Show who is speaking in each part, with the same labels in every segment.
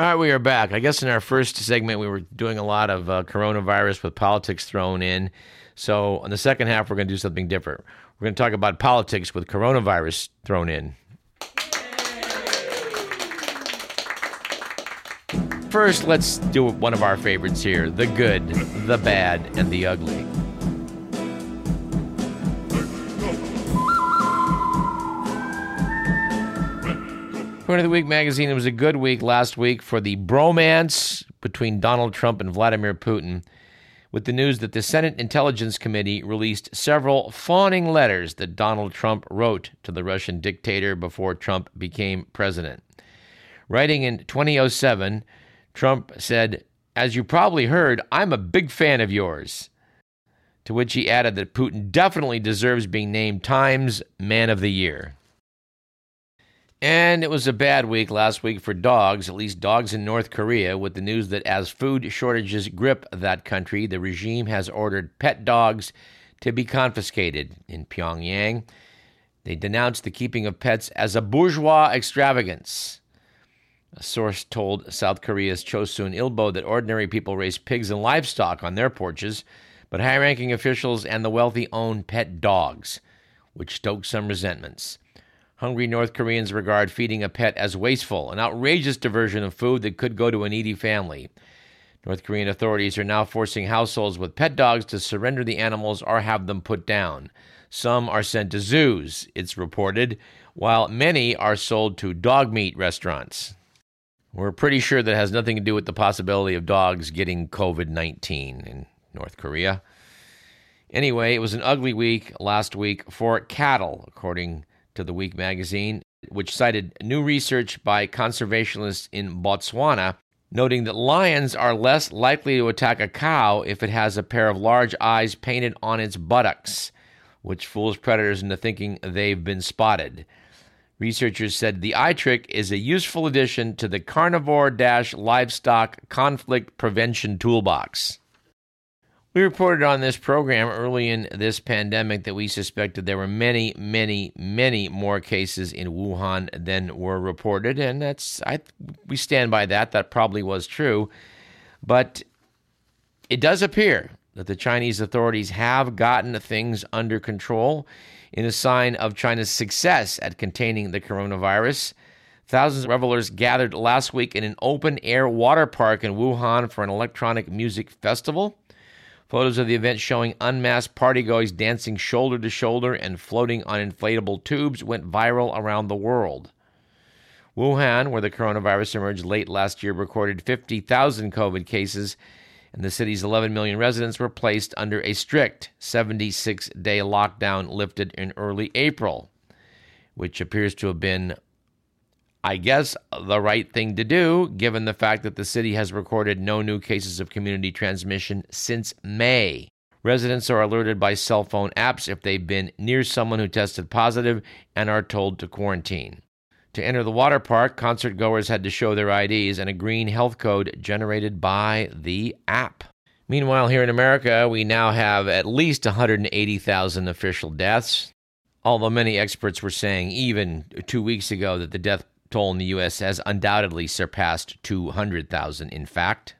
Speaker 1: All right, we are back. I guess in our first segment, we were doing a lot of uh, coronavirus with politics thrown in. So, in the second half, we're going to do something different. We're going to talk about politics with coronavirus thrown in. First, let's do one of our favorites here the good, the bad, and the ugly. According the Week magazine, it was a good week last week for the bromance between Donald Trump and Vladimir Putin, with the news that the Senate Intelligence Committee released several fawning letters that Donald Trump wrote to the Russian dictator before Trump became president. Writing in 2007, Trump said, As you probably heard, I'm a big fan of yours. To which he added that Putin definitely deserves being named Times Man of the Year. And it was a bad week last week for dogs, at least dogs in North Korea, with the news that as food shortages grip that country, the regime has ordered pet dogs to be confiscated in Pyongyang. They denounced the keeping of pets as a bourgeois extravagance. A source told South Korea's Chosun Ilbo that ordinary people raise pigs and livestock on their porches, but high ranking officials and the wealthy own pet dogs, which stoked some resentments. Hungry North Koreans regard feeding a pet as wasteful, an outrageous diversion of food that could go to a needy family. North Korean authorities are now forcing households with pet dogs to surrender the animals or have them put down. Some are sent to zoos, it's reported, while many are sold to dog meat restaurants. We're pretty sure that has nothing to do with the possibility of dogs getting COVID 19 in North Korea. Anyway, it was an ugly week last week for cattle, according to the Week magazine, which cited new research by conservationists in Botswana, noting that lions are less likely to attack a cow if it has a pair of large eyes painted on its buttocks, which fools predators into thinking they've been spotted. Researchers said the eye trick is a useful addition to the carnivore livestock conflict prevention toolbox. We reported on this program early in this pandemic that we suspected there were many, many, many more cases in Wuhan than were reported, and that's I we stand by that. That probably was true, but it does appear that the Chinese authorities have gotten things under control in a sign of China's success at containing the coronavirus. Thousands of revelers gathered last week in an open air water park in Wuhan for an electronic music festival. Photos of the event showing unmasked partygoers dancing shoulder to shoulder and floating on inflatable tubes went viral around the world. Wuhan, where the coronavirus emerged late last year, recorded 50,000 COVID cases, and the city's 11 million residents were placed under a strict 76 day lockdown lifted in early April, which appears to have been I guess the right thing to do, given the fact that the city has recorded no new cases of community transmission since May. Residents are alerted by cell phone apps if they've been near someone who tested positive and are told to quarantine. To enter the water park, concert goers had to show their IDs and a green health code generated by the app. Meanwhile, here in America, we now have at least 180,000 official deaths. Although many experts were saying even two weeks ago that the death toll in the U.S. has undoubtedly surpassed 200,000, in fact.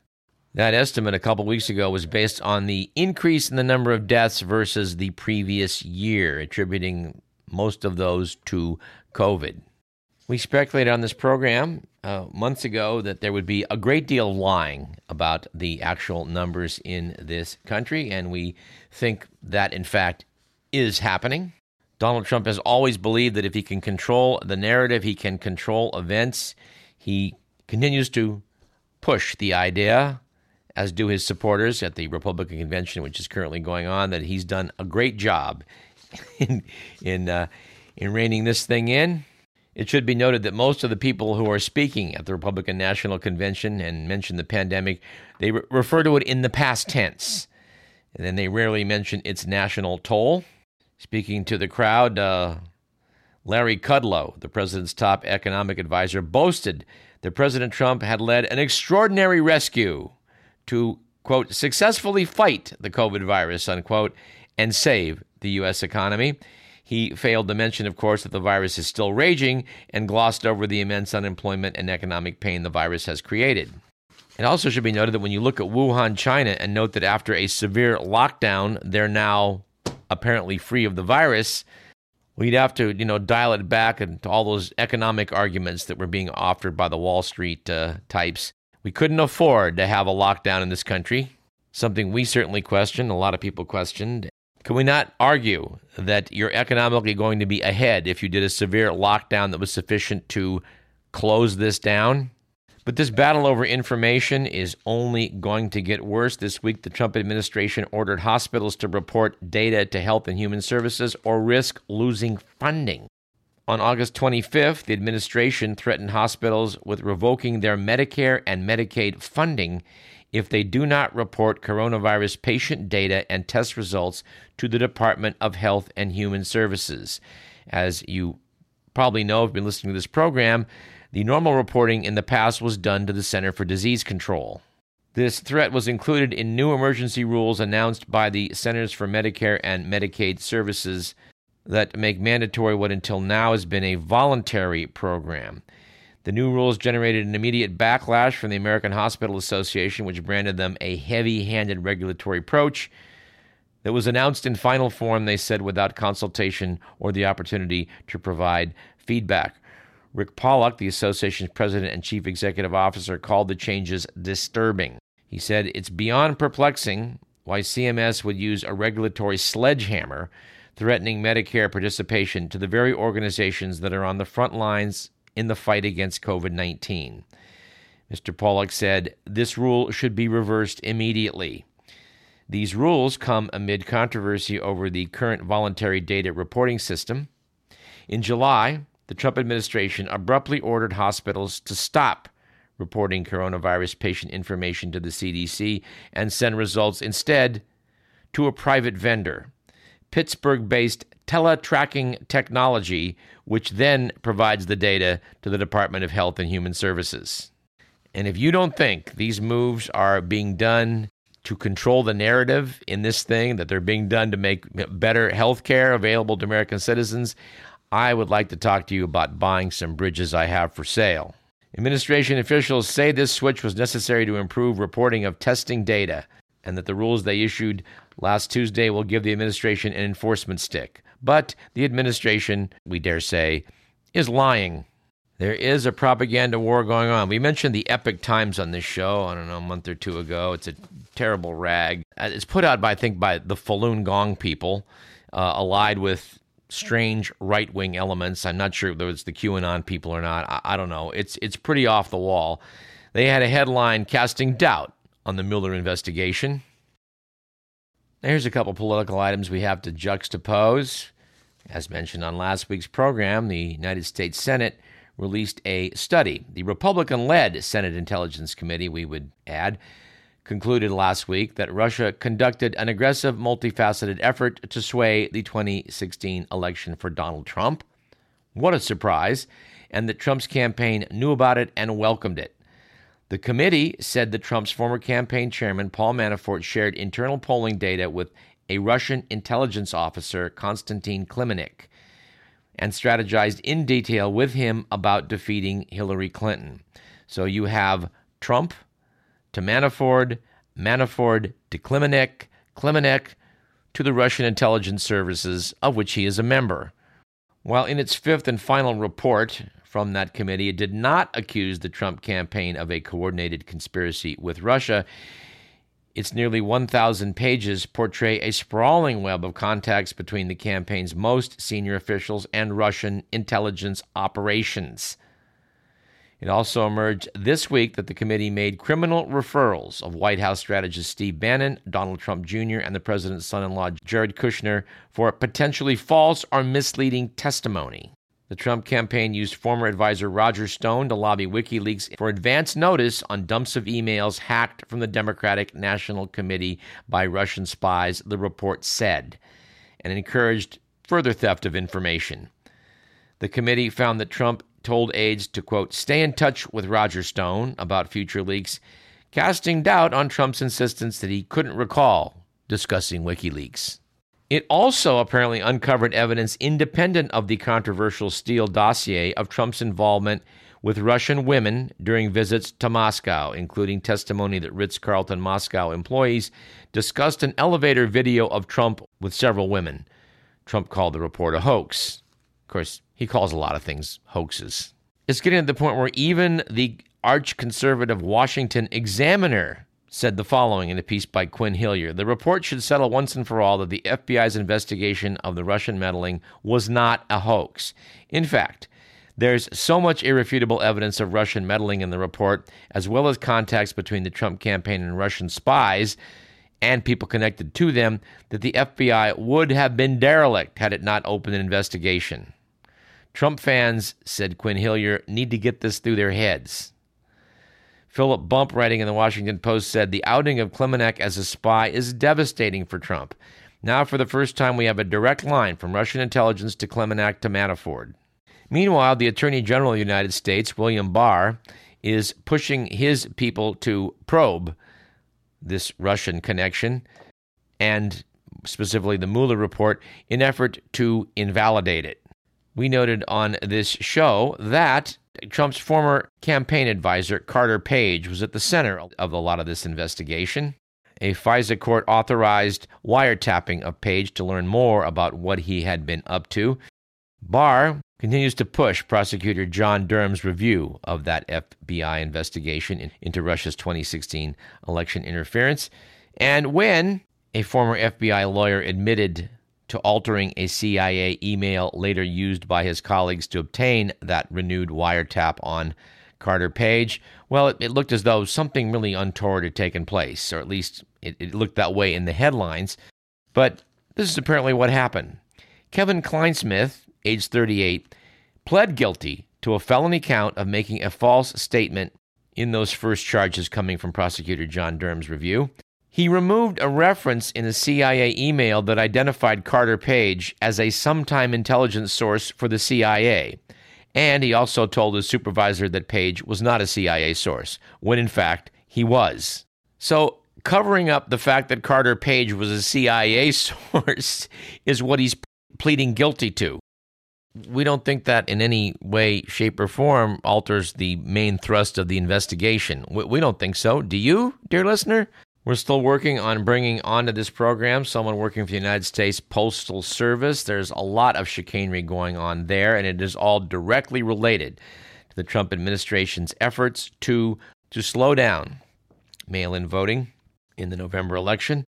Speaker 1: That estimate a couple weeks ago was based on the increase in the number of deaths versus the previous year, attributing most of those to COVID. We speculated on this program uh, months ago that there would be a great deal of lying about the actual numbers in this country, and we think that, in fact, is happening. Donald Trump has always believed that if he can control the narrative, he can control events. He continues to push the idea, as do his supporters at the Republican convention, which is currently going on, that he's done a great job in in uh, in reining this thing in. It should be noted that most of the people who are speaking at the Republican National Convention and mention the pandemic, they re- refer to it in the past tense, and then they rarely mention its national toll. Speaking to the crowd, uh, Larry Kudlow, the president's top economic advisor, boasted that President Trump had led an extraordinary rescue to, quote, successfully fight the COVID virus, unquote, and save the U.S. economy. He failed to mention, of course, that the virus is still raging and glossed over the immense unemployment and economic pain the virus has created. It also should be noted that when you look at Wuhan, China, and note that after a severe lockdown, they're now apparently free of the virus, we'd have to, you know, dial it back and all those economic arguments that were being offered by the Wall Street uh, types. We couldn't afford to have a lockdown in this country, something we certainly questioned, a lot of people questioned. Can we not argue that you're economically going to be ahead if you did a severe lockdown that was sufficient to close this down? But this battle over information is only going to get worse. This week, the Trump administration ordered hospitals to report data to Health and Human Services or risk losing funding. On August 25th, the administration threatened hospitals with revoking their Medicare and Medicaid funding if they do not report coronavirus patient data and test results to the Department of Health and Human Services. As you probably know, if you've been listening to this program, the normal reporting in the past was done to the Center for Disease Control. This threat was included in new emergency rules announced by the Centers for Medicare and Medicaid Services that make mandatory what until now has been a voluntary program. The new rules generated an immediate backlash from the American Hospital Association, which branded them a heavy handed regulatory approach that was announced in final form, they said, without consultation or the opportunity to provide feedback. Rick Pollack, the association's president and chief executive officer, called the changes disturbing. He said it's beyond perplexing why CMS would use a regulatory sledgehammer threatening Medicare participation to the very organizations that are on the front lines in the fight against COVID 19. Mr. Pollack said this rule should be reversed immediately. These rules come amid controversy over the current voluntary data reporting system. In July, the Trump administration abruptly ordered hospitals to stop reporting coronavirus patient information to the CDC and send results instead to a private vendor, Pittsburgh based TeleTracking technology, which then provides the data to the Department of Health and Human Services. And if you don't think these moves are being done to control the narrative in this thing, that they're being done to make better health care available to American citizens, I would like to talk to you about buying some bridges I have for sale. Administration officials say this switch was necessary to improve reporting of testing data and that the rules they issued last Tuesday will give the administration an enforcement stick. But the administration, we dare say, is lying. There is a propaganda war going on. We mentioned the Epoch Times on this show, I don't know, a month or two ago. It's a terrible rag. Uh, it's put out by, I think, by the Falun Gong people, uh, allied with strange right wing elements. I'm not sure whether it's the QAnon people or not. I, I, don't know. It's it's pretty off the wall. They had a headline casting doubt on the Mueller investigation. Here's a couple political items we have to juxtapose. As mentioned on last week's program, the United States Senate released a study. The Republican led Senate Intelligence Committee, we would add, concluded last week that Russia conducted an aggressive, multifaceted effort to sway the 2016 election for Donald Trump. What a surprise! And that Trump's campaign knew about it and welcomed it. The committee said that Trump's former campaign chairman, Paul Manafort, shared internal polling data with a Russian intelligence officer, Konstantin Kilimnik, and strategized in detail with him about defeating Hillary Clinton. So you have Trump, to Manafort, Manafort to Kilimnik, Kilimnik to the Russian intelligence services, of which he is a member. While in its fifth and final report from that committee, it did not accuse the Trump campaign of a coordinated conspiracy with Russia. Its nearly 1,000 pages portray a sprawling web of contacts between the campaign's most senior officials and Russian intelligence operations. It also emerged this week that the committee made criminal referrals of White House strategist Steve Bannon, Donald Trump Jr., and the president's son in law, Jared Kushner, for potentially false or misleading testimony. The Trump campaign used former advisor Roger Stone to lobby WikiLeaks for advance notice on dumps of emails hacked from the Democratic National Committee by Russian spies, the report said, and encouraged further theft of information. The committee found that Trump told aides to, quote, stay in touch with Roger Stone about future leaks, casting doubt on Trump's insistence that he couldn't recall discussing WikiLeaks. It also apparently uncovered evidence independent of the controversial Steele dossier of Trump's involvement with Russian women during visits to Moscow, including testimony that Ritz Carlton Moscow employees discussed an elevator video of Trump with several women. Trump called the report a hoax. Of course, he calls a lot of things hoaxes. It's getting to the point where even the arch conservative Washington Examiner said the following in a piece by Quin Hillyer The report should settle once and for all that the FBI's investigation of the Russian meddling was not a hoax. In fact, there's so much irrefutable evidence of Russian meddling in the report, as well as contacts between the Trump campaign and Russian spies and people connected to them, that the FBI would have been derelict had it not opened an investigation. Trump fans, said Quin Hillyer, need to get this through their heads. Philip Bump, writing in the Washington Post, said the outing of Kilimnik as a spy is devastating for Trump. Now, for the first time, we have a direct line from Russian intelligence to Kilimnik to Manafort. Meanwhile, the Attorney General of the United States, William Barr, is pushing his people to probe this Russian connection and specifically the Mueller report in effort to invalidate it. We noted on this show that Trump's former campaign advisor, Carter Page, was at the center of a lot of this investigation. A FISA court authorized wiretapping of Page to learn more about what he had been up to. Barr continues to push prosecutor John Durham's review of that FBI investigation into Russia's 2016 election interference. And when a former FBI lawyer admitted to altering a CIA email later used by his colleagues to obtain that renewed wiretap on Carter Page, well, it, it looked as though something really untoward had taken place, or at least it, it looked that way in the headlines. But this is apparently what happened. Kevin Clinesmith, age 38, pled guilty to a felony count of making a false statement in those first charges coming from prosecutor John Durham's review. He removed a reference in a CIA email that identified Carter Page as a sometime intelligence source for the CIA. And he also told his supervisor that Page was not a CIA source, when in fact he was. So, covering up the fact that Carter Page was a CIA source is what he's pleading guilty to we don't think that in any way, shape, or form alters the main thrust of the investigation. We, don't think so. Do you, dear listener? We're still working on bringing onto this program someone working for the United States Postal Service. There's a lot of chicanery going on there, and it is all directly related to the Trump administration's efforts to, to slow down mail in voting in the November election.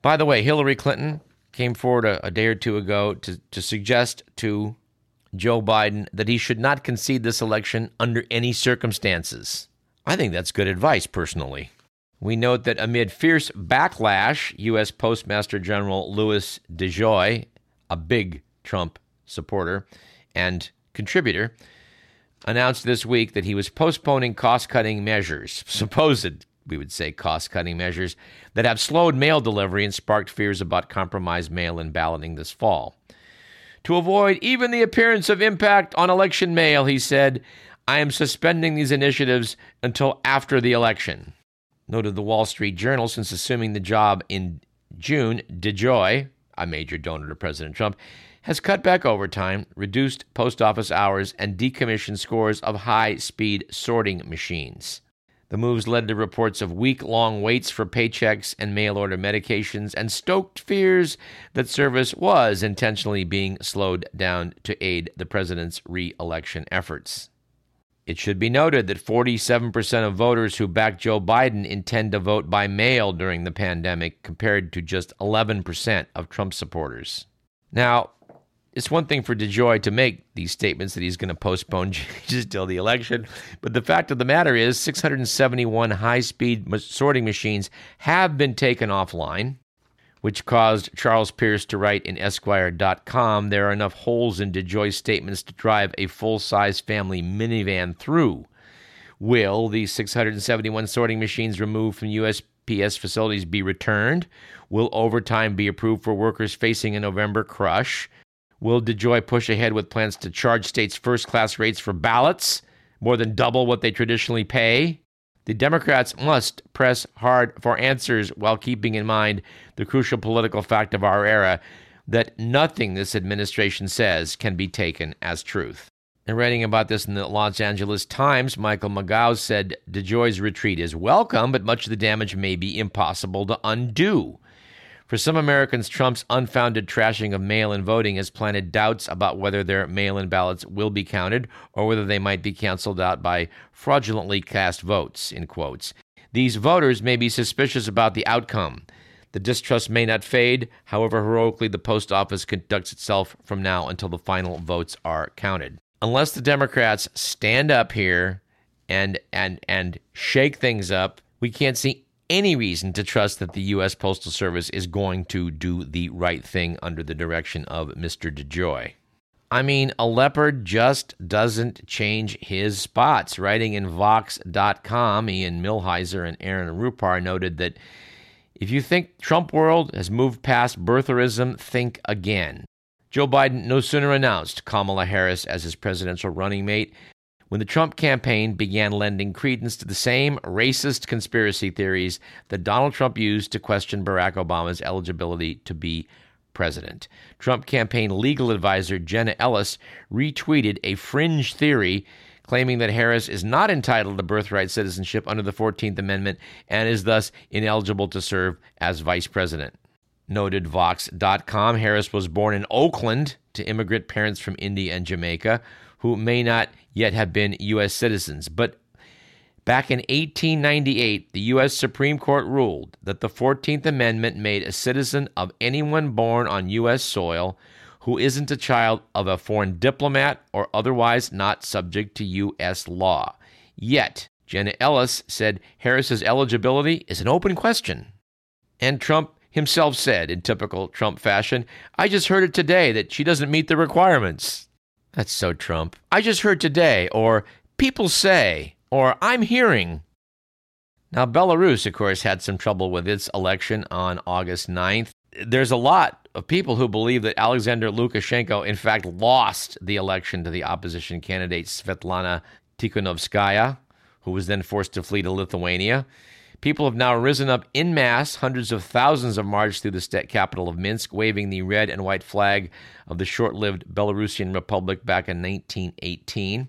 Speaker 1: By the way, Hillary Clinton came forward a, a day or two ago to, to suggest to Joe Biden that he should not concede this election under any circumstances. I think that's good advice, personally. We note that amid fierce backlash, U.S. Postmaster General Louis DeJoy, a big Trump supporter and contributor, announced this week that he was postponing cost cutting measures, supposed, we would say, cost cutting measures that have slowed mail delivery and sparked fears about compromised mail in balloting this fall. To avoid even the appearance of impact on election mail, he said, I am suspending these initiatives until after the election. Noted the Wall Street Journal, since assuming the job in June, DeJoy, a major donor to President Trump, has cut back overtime, reduced post office hours, and decommissioned scores of high speed sorting machines. The moves led to reports of week long waits for paychecks and mail order medications and stoked fears that service was intentionally being slowed down to aid the president's re election efforts. It should be noted that 47% of voters who backed Joe Biden intend to vote by mail during the pandemic, compared to just 11% of Trump supporters. Now, it's one thing for DeJoy to make these statements that he's going to postpone changes till the election, but the fact of the matter is 671 high speed sorting machines have been taken offline, which caused Charles Pierce to write in Esquire.com there are enough holes in DeJoy's statements to drive a full size family minivan through. Will the 671 sorting machines removed from USPS facilities be returned? Will overtime be approved for workers facing a November crush? Will DeJoy push ahead with plans to charge states first class rates for ballots, more than double what they traditionally pay? The Democrats must press hard for answers while keeping in mind the crucial political fact of our era that nothing this administration says can be taken as truth. And writing about this in the Los Angeles Times, Michael Magow said DeJoy's retreat is welcome, but much of the damage may be impossible to undo. For some Americans, Trump's unfounded trashing of mail in voting has planted doubts about whether their mail in ballots will be counted or whether they might be canceled out by fraudulently cast votes, in quotes. These voters may be suspicious about the outcome. The distrust may not fade, however heroically the post office conducts itself from now until the final votes are counted. Unless the Democrats stand up here and and and shake things up, we can't see any reason to trust that the U.S. Postal Service is going to do the right thing under the direction of Mr. DeJoy. I mean, a leopard just doesn't change his spots. Writing in Vox.com, Ian Millhiser and Aaron Rupar noted that if you think Trump world has moved past birtherism, think again. Joe Biden no sooner announced Kamala Harris as his presidential running mate when the Trump campaign began lending credence to the same racist conspiracy theories that Donald Trump used to question Barack Obama's eligibility to be president. Trump campaign legal advisor Jenna Ellis retweeted a fringe theory claiming that Harris is not entitled to birthright citizenship under the 14th Amendment and is thus ineligible to serve as vice president. Noted Vox.com, Harris was born in Oakland to immigrant parents from India and Jamaica who may not yet have been U.S. citizens. But back in 1898, the U.S. Supreme Court ruled that the 14th Amendment made a citizen of anyone born on U.S. soil who isn't a child of a foreign diplomat or otherwise not subject to U.S. law. Yet, Jenna Ellis said Harris's eligibility is an open question. And Trump himself said, in typical Trump fashion, I just heard it today that she doesn't meet the requirements. That's so Trump. I just heard today, or people say, or I'm hearing. Now, Belarus, of course, had some trouble with its election on August 9th. There's a lot of people who believe that Alexander Lukashenko, in fact, lost the election to the opposition candidate Svetlana Tikhanovskaya, who was then forced to flee to Lithuania. People have now risen up in mass. Hundreds of thousands have marched through the state capital of Minsk, waving the red and white flag of the short lived Belarusian Republic back in 1918.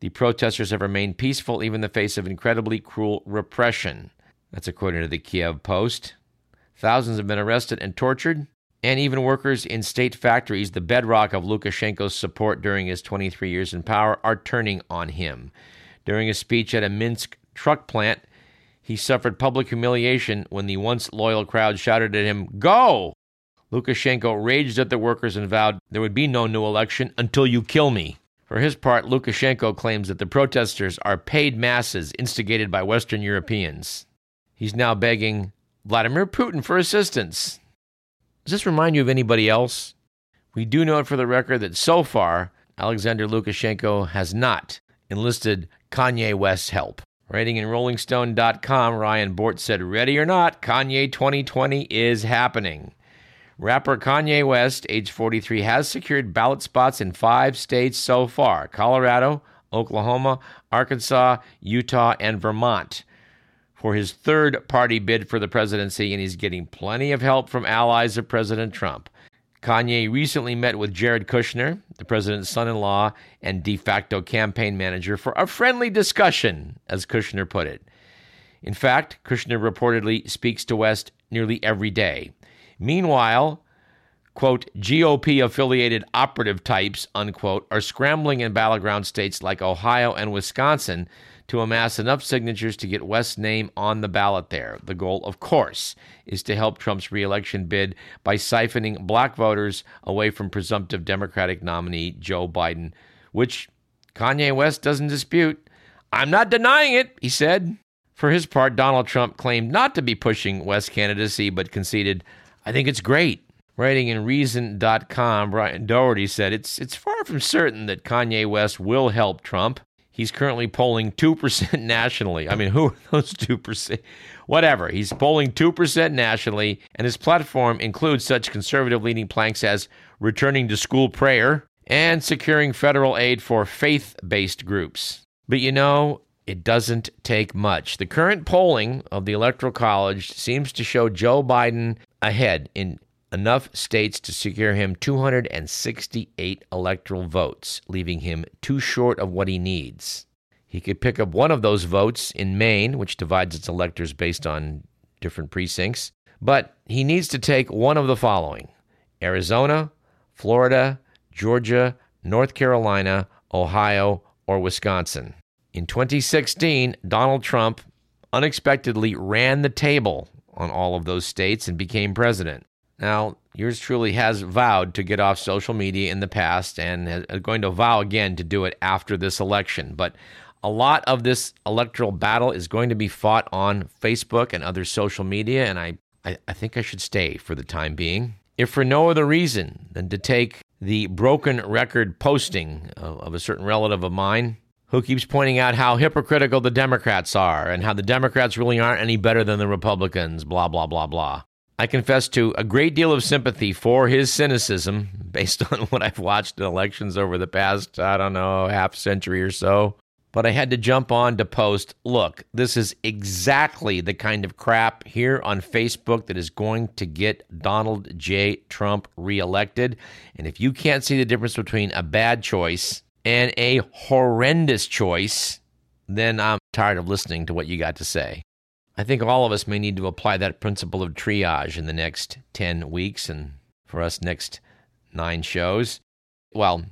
Speaker 1: The protesters have remained peaceful even in the face of incredibly cruel repression. That's according to the Kiev Post. Thousands have been arrested and tortured, and even workers in state factories, the bedrock of Lukashenko's support during his 23 years in power, are turning on him. During a speech at a Minsk truck plant, he suffered public humiliation when the once loyal crowd shouted at him, Go! Lukashenko raged at the workers and vowed there would be no new election until you kill me. For his part, Lukashenko claims that the protesters are paid masses instigated by Western Europeans. He's now begging Vladimir Putin for assistance. Does this remind you of anybody else? We do note for the record that so far, Alexander Lukashenko has not enlisted Kanye West's help. Writing in RollingStone.com, Ryan Bort said, Ready or not, Kanye 2020 is happening. Rapper Kanye West, age 43, has secured ballot spots in five states so far Colorado, Oklahoma, Arkansas, Utah, and Vermont for his third party bid for the presidency, and he's getting plenty of help from allies of President Trump. Kanye recently met with Jared Kushner, the president's son in law and de facto campaign manager, for a friendly discussion, as Kushner put it. In fact, Kushner reportedly speaks to West nearly every day. Meanwhile, quote, GOP affiliated operative types, unquote, are scrambling in battleground states like Ohio and Wisconsin to amass enough signatures to get West's name on the ballot there. The goal, of course, is to help Trump's reelection bid by siphoning black voters away from presumptive Democratic nominee Joe Biden, which Kanye West doesn't dispute. I'm not denying it, he said. For his part, Donald Trump claimed not to be pushing West's candidacy, but conceded, I think it's great. Writing in Reason.com, Brian Doherty said, it's, it's far from certain that Kanye West will help Trump. He's currently polling 2% nationally. I mean, who are those 2%? Whatever. He's polling 2% nationally, and his platform includes such conservative leading planks as returning to school prayer and securing federal aid for faith based groups. But you know, it doesn't take much. The current polling of the Electoral College seems to show Joe Biden ahead in enough states to secure him 268 electoral votes, leaving him too short of what he needs. He could pick up one of those votes in Maine, which divides its electors based on different precincts, but he needs to take one of the following Arizona, Florida, Georgia, North Carolina, Ohio, or Wisconsin. In 2016, Donald Trump unexpectedly ran the table on all of those states and became president. Now, yours truly has vowed to get off social media in the past and is uh, going to vow again to do it after this election. But a lot of this electoral battle is going to be fought on Facebook and other social media, and I, I, I think I should stay for the time being. If for no other reason than to take the broken record posting of, of a certain relative of mine who keeps pointing out how hypocritical the Democrats are and how the Democrats really aren't any better than the Republicans, blah, blah, blah, blah. I confess to a great deal of sympathy for his cynicism based on what I've watched in elections over the past, I don't know, half century or so. But I had to jump on to post look, this is exactly the kind of crap here on Facebook that is going to get Donald J. Trump reelected. And if you can't see the difference between a bad choice and a horrendous choice, then I'm tired of listening to what you got to say. I think all of us may need to apply that principle of triage in the next 10 weeks and for us next 9 shows. Well,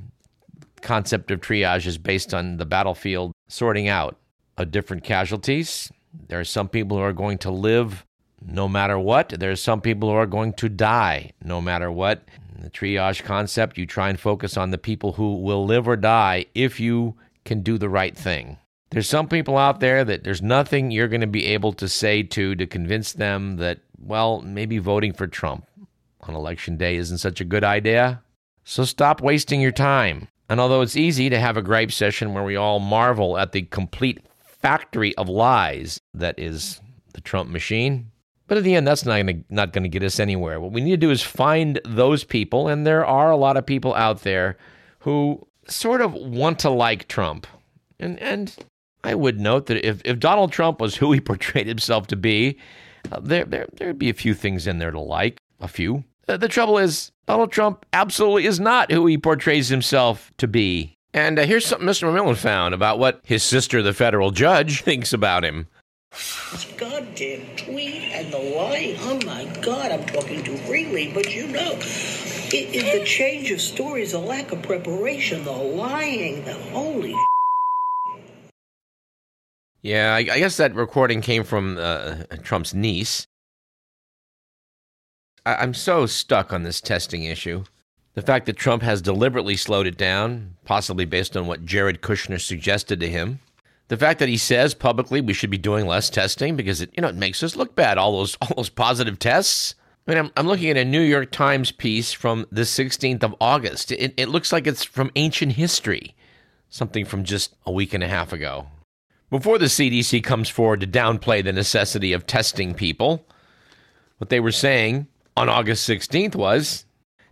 Speaker 1: concept of triage is based on the battlefield sorting out of different casualties. There are some people who are going to live no matter what. There are some people who are going to die no matter what the triage concept, you try and focus on the people who will live or die if you can do the right thing. There's some people out there that there's nothing you're going to be able to say to to convince them that, well, maybe voting for Trump on election day isn't such a good idea. So stop wasting your time. And although it's easy to have a gripe session where we all marvel at the complete factory of lies that is the Trump machine, but in the end, that's not going to not going to get us anywhere. What we need to do is find those people, and there are a lot of people out there who sort of want to like Trump. And and I would note that if, if Donald Trump was who he portrayed himself to be, uh, there there there'd be a few things in there to like. A few. Uh, the trouble is, Donald Trump absolutely is not who he portrays himself to be. And uh, here's something Mr. McMillan found about what his sister, the federal judge, thinks about him.
Speaker 2: This goddamn tweet and the lying. Oh my God, I'm talking too freely, but you know, it, it, the change of stories, the lack of preparation, the lying, the holy.
Speaker 1: Yeah, I, I guess that recording came from uh, Trump's niece. I, I'm so stuck on this testing issue. The fact that Trump has deliberately slowed it down, possibly based on what Jared Kushner suggested to him the fact that he says publicly we should be doing less testing because it you know it makes us look bad all those all those positive tests I mean, I'm, I'm looking at a New York Times piece from the 16th of August. It, it looks like it's from ancient history, something from just a week and a half ago. Before the CDC comes forward to downplay the necessity of testing people, what they were saying on August 16th was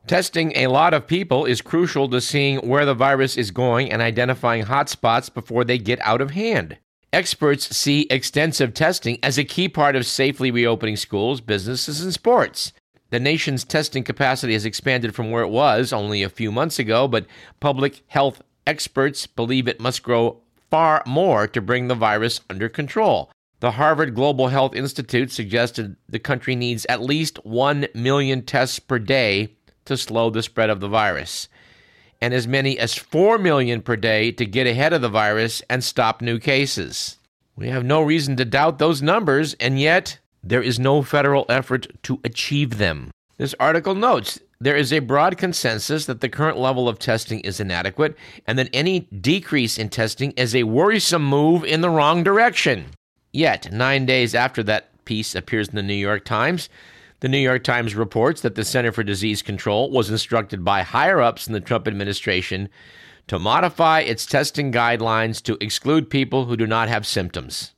Speaker 1: Testing a lot of people is crucial to seeing where the virus is going and identifying hotspots before they get out of hand. Experts see extensive testing as a key part of safely reopening schools, businesses, and sports. The nation's testing capacity has expanded from where it was only a few months ago, but public health experts believe it must grow far more to bring the virus under control. The Harvard Global Health Institute suggested the country needs at least 1 million tests per day to slow the spread of the virus, and as many as 4 million per day to get ahead of the virus and stop new cases. We have no reason to doubt those numbers, and yet there is no federal effort to achieve them. This article notes there is a broad consensus that the current level of testing is inadequate and that any decrease in testing is a worrisome move in the wrong direction. Yet, nine days after that piece appears in the New York Times, the New York Times reports that the Center for Disease Control was instructed by higher ups in the Trump administration to modify its testing guidelines to exclude people who do not have symptoms,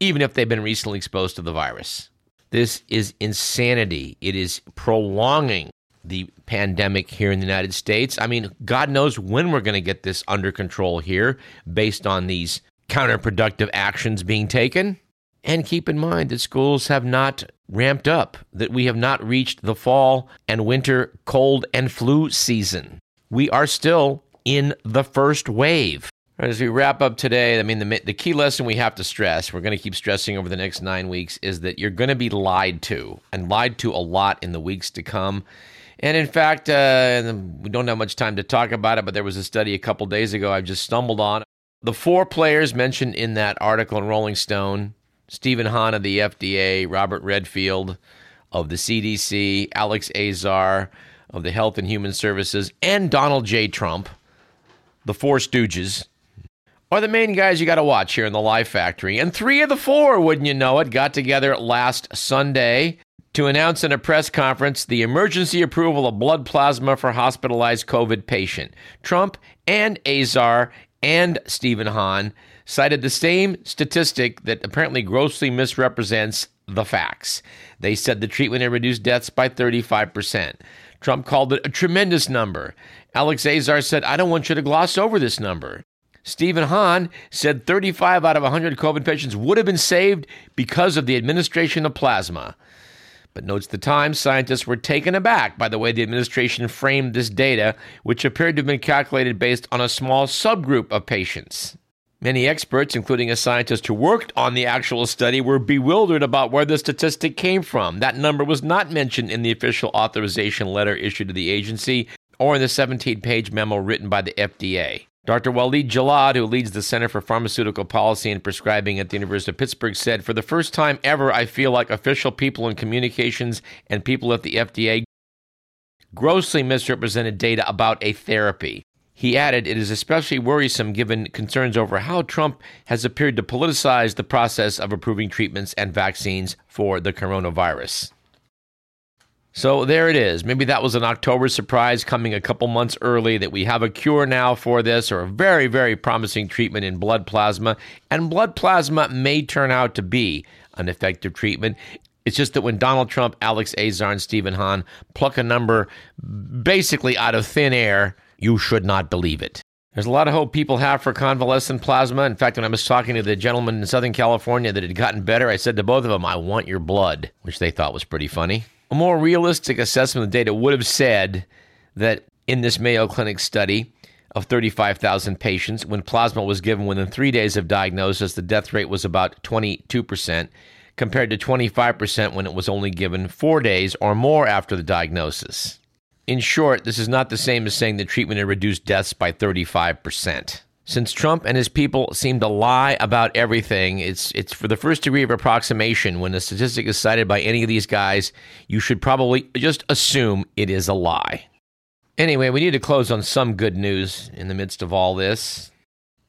Speaker 1: even if they've been recently exposed to the virus. This is insanity. It is prolonging the pandemic here in the United States. I mean, God knows when we're going to get this under control here based on these counterproductive actions being taken. And keep in mind that schools have not ramped up, that we have not reached the fall and winter cold and flu season. We are still in the first wave. As we wrap up today, I mean, the, the key lesson we have to stress, we're going to keep stressing over the next nine weeks, is that you're going to be lied to and lied to a lot in the weeks to come. And in fact, uh, we don't have much time to talk about it, but there was a study a couple days ago I've just stumbled on. The four players mentioned in that article in Rolling Stone Stephen Hahn of the FDA, Robert Redfield of the CDC, Alex Azar of the Health and Human Services, and Donald J. Trump, the four stooges, are the main guys you got to watch here in the Lie Factory. And three of the four, wouldn't you know it, got together last Sunday to announce in a press conference the emergency approval of blood plasma for hospitalized COVID patient. Trump and Azar and Stephen Hahn cited the same statistic that apparently grossly misrepresents the facts. They said the treatment had reduced deaths by 35%. Trump called it a tremendous number. Alex Azar said, I don't want you to gloss over this number. Stephen Hahn said 35 out of 100 COVID patients would have been saved because of the administration of plasma. But notes the Times, scientists were taken aback by the way the administration framed this data, which appeared to have been calculated based on a small subgroup of patients. Many experts, including a scientist who worked on the actual study, were bewildered about where the statistic came from. That number was not mentioned in the official authorization letter issued to the agency or in the 17 page memo written by the FDA. Dr. Walid Gellad, who leads the Center for Pharmaceutical Policy and Prescribing at the University of Pittsburgh, said, For the first time ever, I feel like official people in communications and people at the FDA grossly misrepresented data about a therapy. He added, It is especially worrisome given concerns over how Trump has appeared to politicize the process of approving treatments and vaccines for the coronavirus. So there it is. Maybe that was an October surprise coming a couple months early that we have a cure now for this or a very, very promising treatment in blood plasma. And blood plasma may turn out to be an effective treatment. It's just that when Donald Trump, Alex Azar, and Stephen Hahn pluck a number basically out of thin air, you should not believe it. There's a lot of hope people have for convalescent plasma. In fact, when I was talking to the gentleman in Southern California that had gotten better, I said to both of them, I want your blood, which they thought was pretty funny. A more realistic assessment of the data would have said that in this Mayo Clinic study of 35,000 patients, when plasma was given within three days of diagnosis, the death rate was about 22%, compared to 25% when it was only given four days or more after the diagnosis. In short, this is not the same as saying the treatment had reduced deaths by 35%. Since Trump and his people seem to lie about everything, it's it's for the first degree of approximation when a statistic is cited by any of these guys, you should probably just assume it is a lie. Anyway, we need to close on some good news in the midst of all this.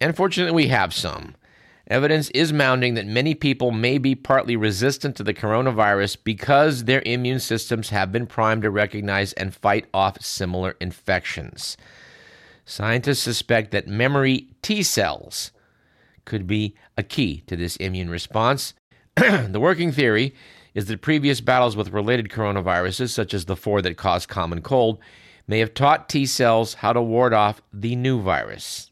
Speaker 1: And fortunately, we have some. Evidence is mounting that many people may be partly resistant to the coronavirus because their immune systems have been primed to recognize and fight off similar infections. Scientists suspect that memory T cells could be a key to this immune response. the working theory is that previous battles with related coronaviruses, such as the four that cause common cold, may have taught T cells how to ward off the new virus.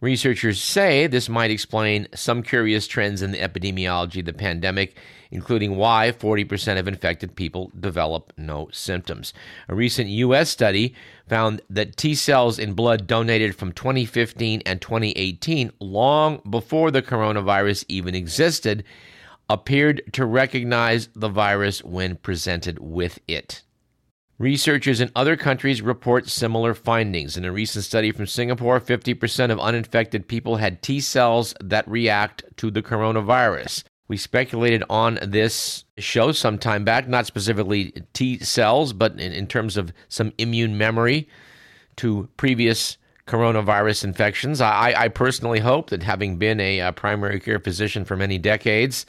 Speaker 1: Researchers say this might explain some curious trends in the epidemiology of the pandemic, including why 40% of infected people develop no symptoms. A recent U.S. study found that T cells in blood donated from 2015 and 2018, long before the coronavirus even existed, appeared to recognize the virus when presented with it. Researchers in other countries report similar findings. In a recent study from Singapore, 50% of uninfected people had T cells that react to the coronavirus. We speculated on this show some time back, not specifically T cells, but in, in terms of some immune memory to previous coronavirus infections. I, I personally hope that having been a, a primary care physician for many decades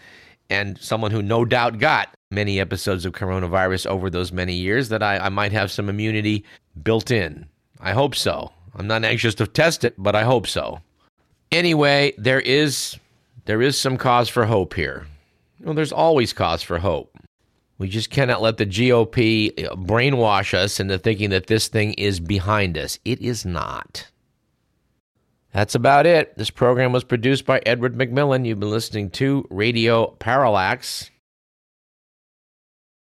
Speaker 1: and someone who no doubt got many episodes of coronavirus over those many years that I, I might have some immunity built in. I hope so. I'm not anxious to test it, but I hope so. Anyway, there is there is some cause for hope here. Well, there's always cause for hope. We just cannot let the GOP brainwash us into thinking that this thing is behind us. It is not. That's about it. This program was produced by Edward McMillan. You've been listening to Radio Parallax.